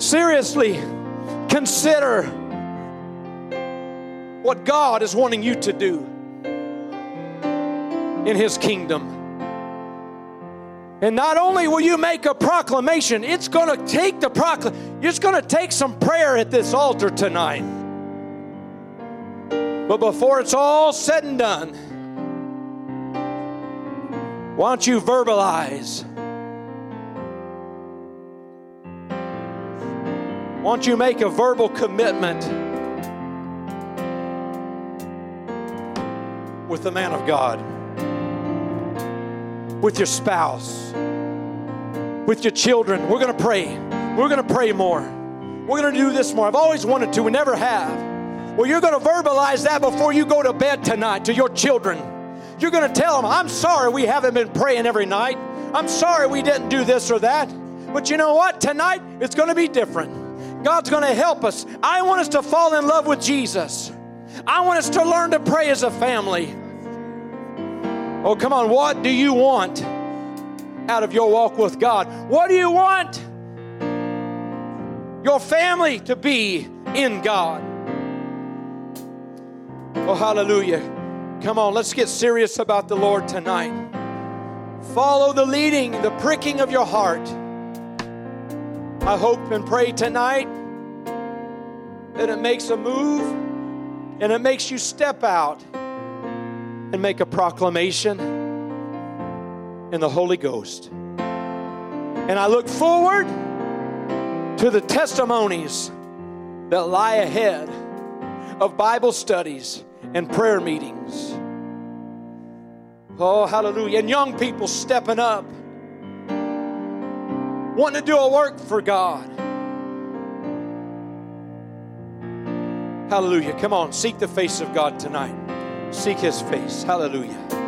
seriously consider what God is wanting you to do in His kingdom. And not only will you make a proclamation, it's going to take the proclamation, it's going to take some prayer at this altar tonight. But before it's all said and done, why don't you verbalize? Why don't you make a verbal commitment with the man of God? with your spouse, with your children. We're going to pray. We're going to pray more. We're going to do this more. I've always wanted to, we never have. Well, you're going to verbalize that before you go to bed tonight to your children. You're going to tell them, I'm sorry we haven't been praying every night. I'm sorry we didn't do this or that. But you know what? Tonight, it's going to be different. God's going to help us. I want us to fall in love with Jesus. I want us to learn to pray as a family. Oh, come on. What do you want out of your walk with God? What do you want your family to be in God? Oh, hallelujah. Come on, let's get serious about the Lord tonight. Follow the leading, the pricking of your heart. I hope and pray tonight that it makes a move and it makes you step out and make a proclamation in the Holy Ghost. And I look forward to the testimonies that lie ahead of Bible studies and prayer meetings. Oh, hallelujah. And young people stepping up, wanting to do a work for God. Hallelujah. Come on, seek the face of God tonight. Seek his face. Hallelujah.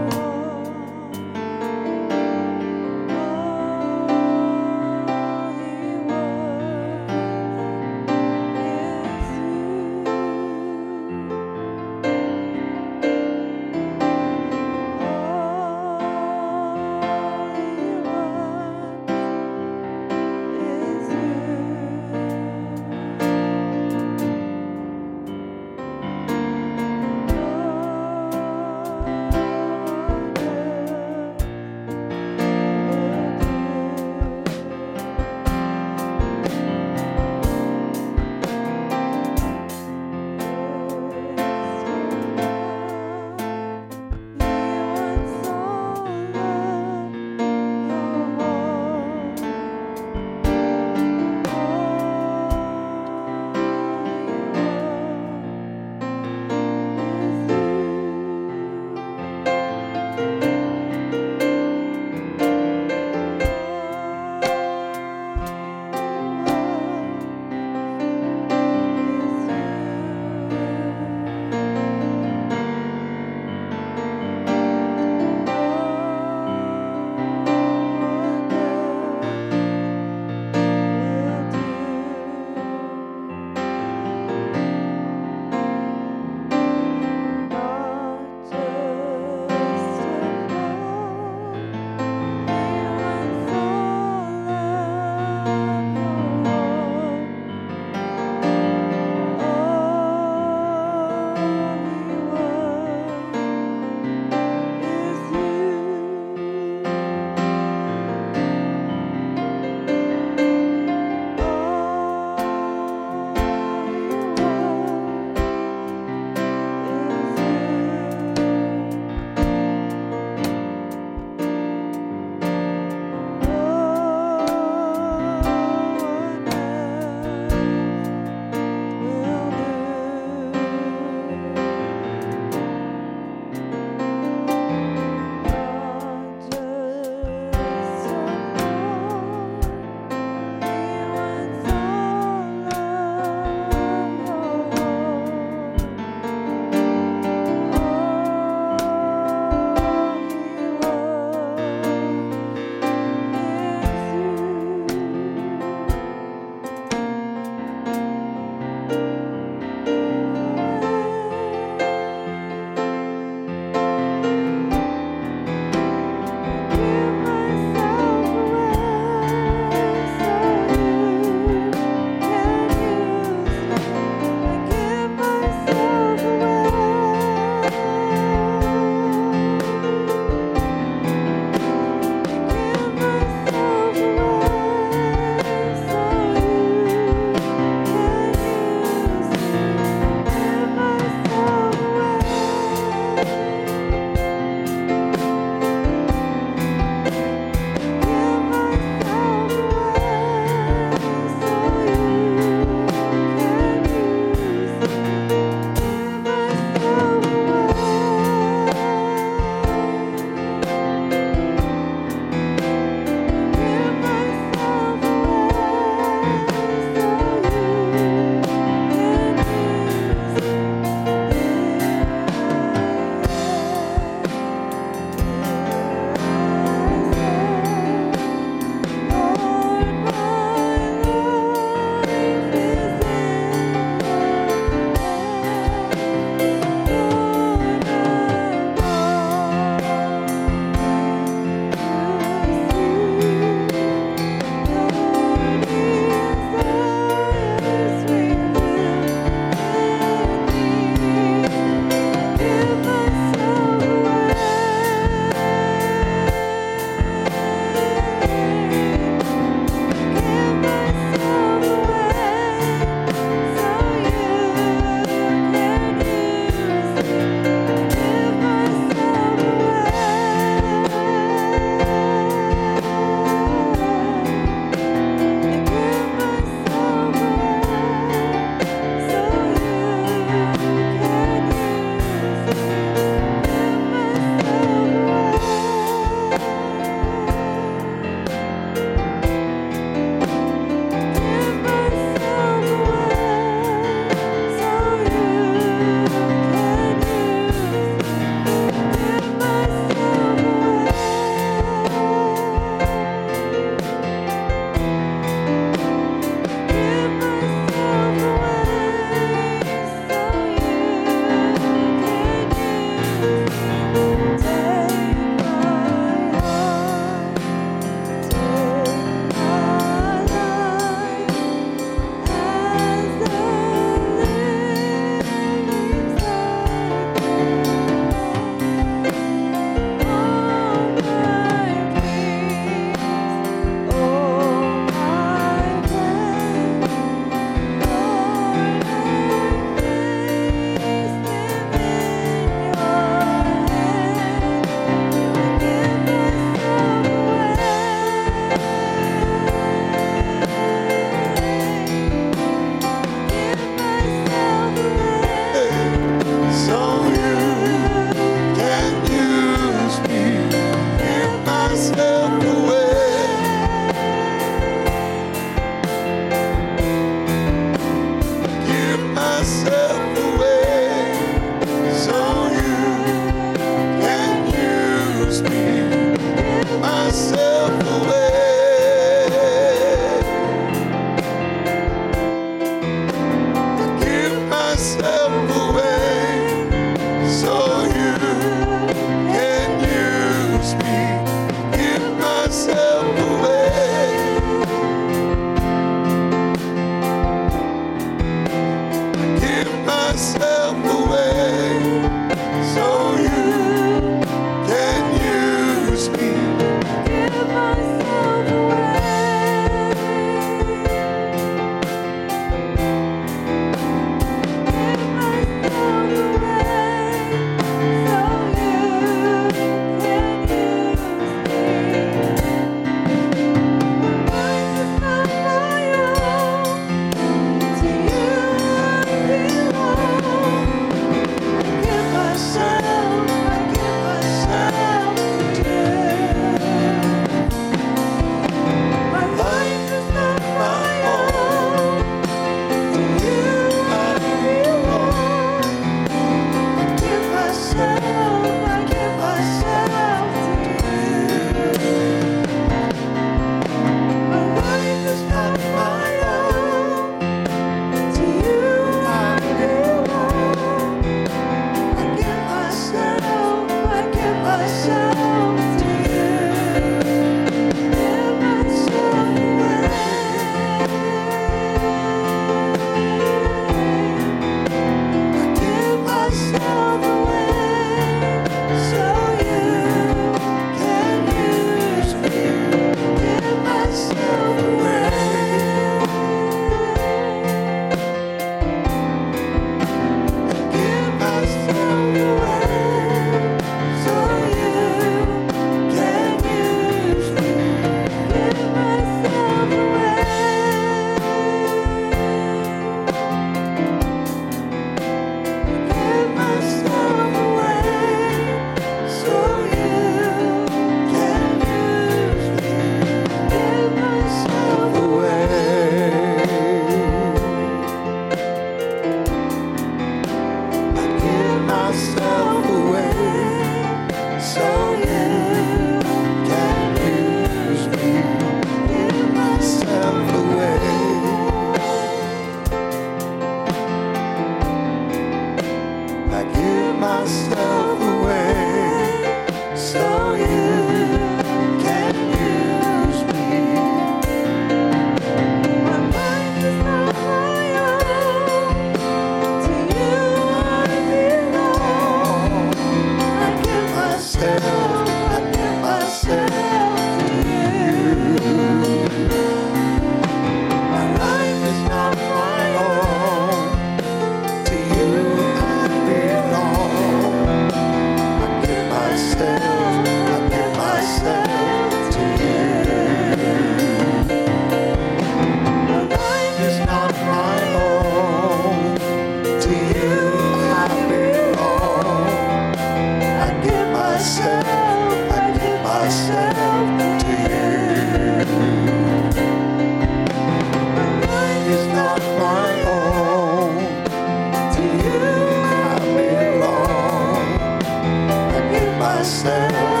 myself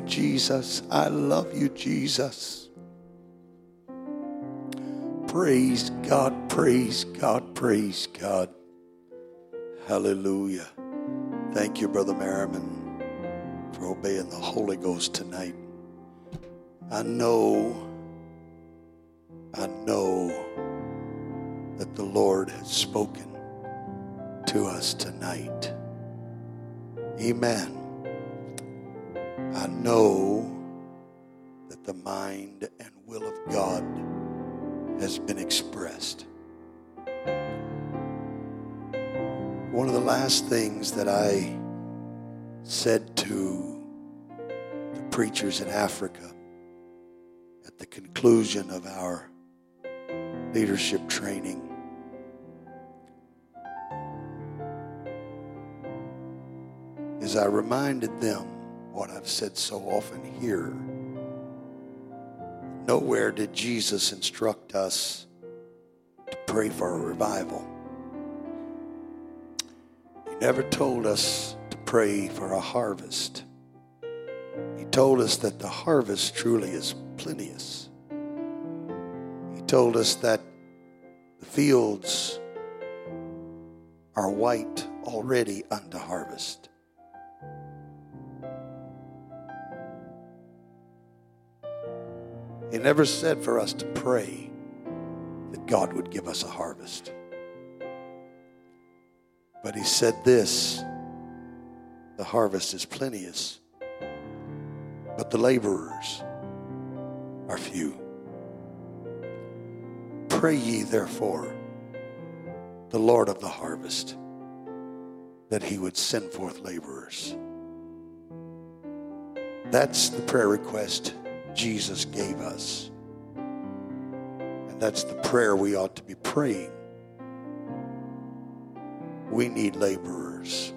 Jesus. I love you, Jesus. Praise God, praise God, praise God. Hallelujah. Thank you, Brother Merriman, for obeying the Holy Ghost tonight. I know, I know that the Lord has spoken to us tonight. Amen. I know that the mind and will of God has been expressed. One of the last things that I said to the preachers in Africa at the conclusion of our leadership training is I reminded them what I've said so often here. Nowhere did Jesus instruct us to pray for a revival. He never told us to pray for a harvest. He told us that the harvest truly is plenteous. He told us that the fields are white already unto harvest. He never said for us to pray that God would give us a harvest. But he said this the harvest is plenteous, but the laborers are few. Pray ye therefore the Lord of the harvest that he would send forth laborers. That's the prayer request Jesus gave us. And that's the prayer we ought to be praying We need laborers.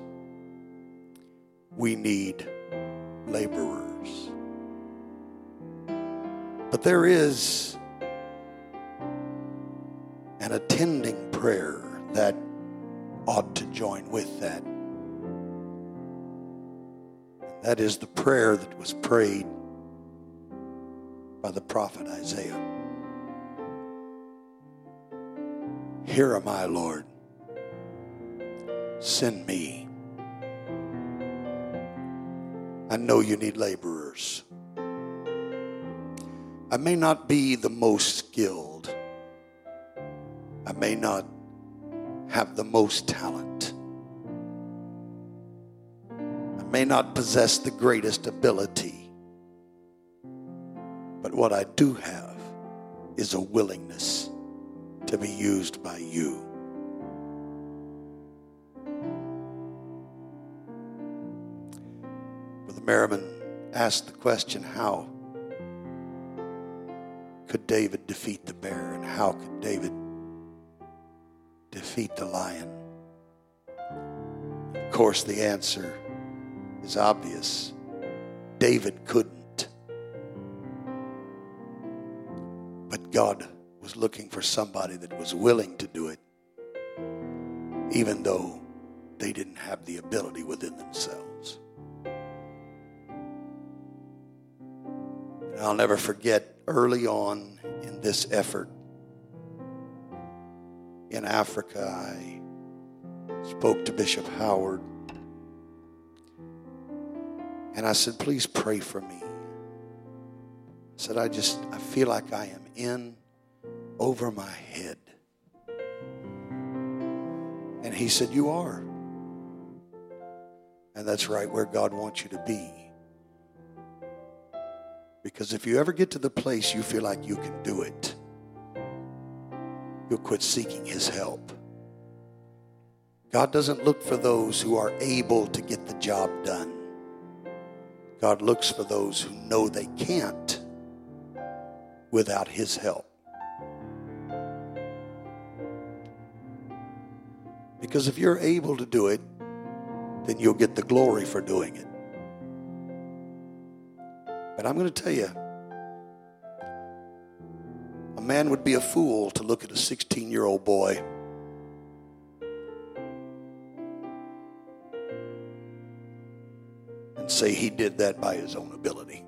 We need laborers. But there is an attending prayer that ought to join with that. That is the prayer that was prayed prophet Isaiah. Here am I, Lord. Send me. I know you need laborers. I may not be the most skilled. I may not have the most talent. I may not possess the greatest ability. What I do have is a willingness to be used by you. Brother Merriman asked the question how could David defeat the bear and how could David defeat the lion? Of course, the answer is obvious. David couldn't. God was looking for somebody that was willing to do it, even though they didn't have the ability within themselves. And I'll never forget early on in this effort in Africa, I spoke to Bishop Howard. And I said, please pray for me. Said, I just, I feel like I am in over my head. And he said, You are. And that's right where God wants you to be. Because if you ever get to the place you feel like you can do it, you'll quit seeking his help. God doesn't look for those who are able to get the job done. God looks for those who know they can't without his help. Because if you're able to do it, then you'll get the glory for doing it. But I'm going to tell you, a man would be a fool to look at a 16 year old boy and say he did that by his own ability.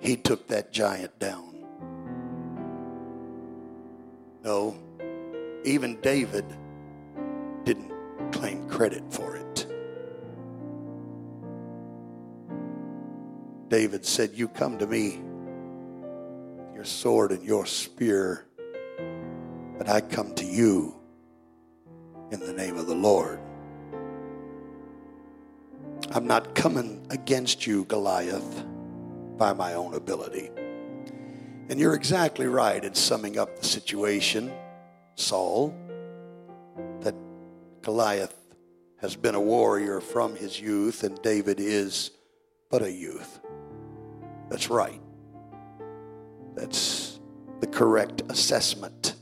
He took that giant down. No, even David didn't claim credit for it. David said, You come to me, your sword and your spear, but I come to you in the name of the Lord. I'm not coming against you, Goliath, by my own ability. And you're exactly right in summing up the situation. Saul, that Goliath has been a warrior from his youth and David is but a youth. That's right. That's the correct assessment.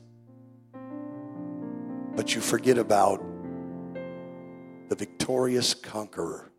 But you forget about the victorious conqueror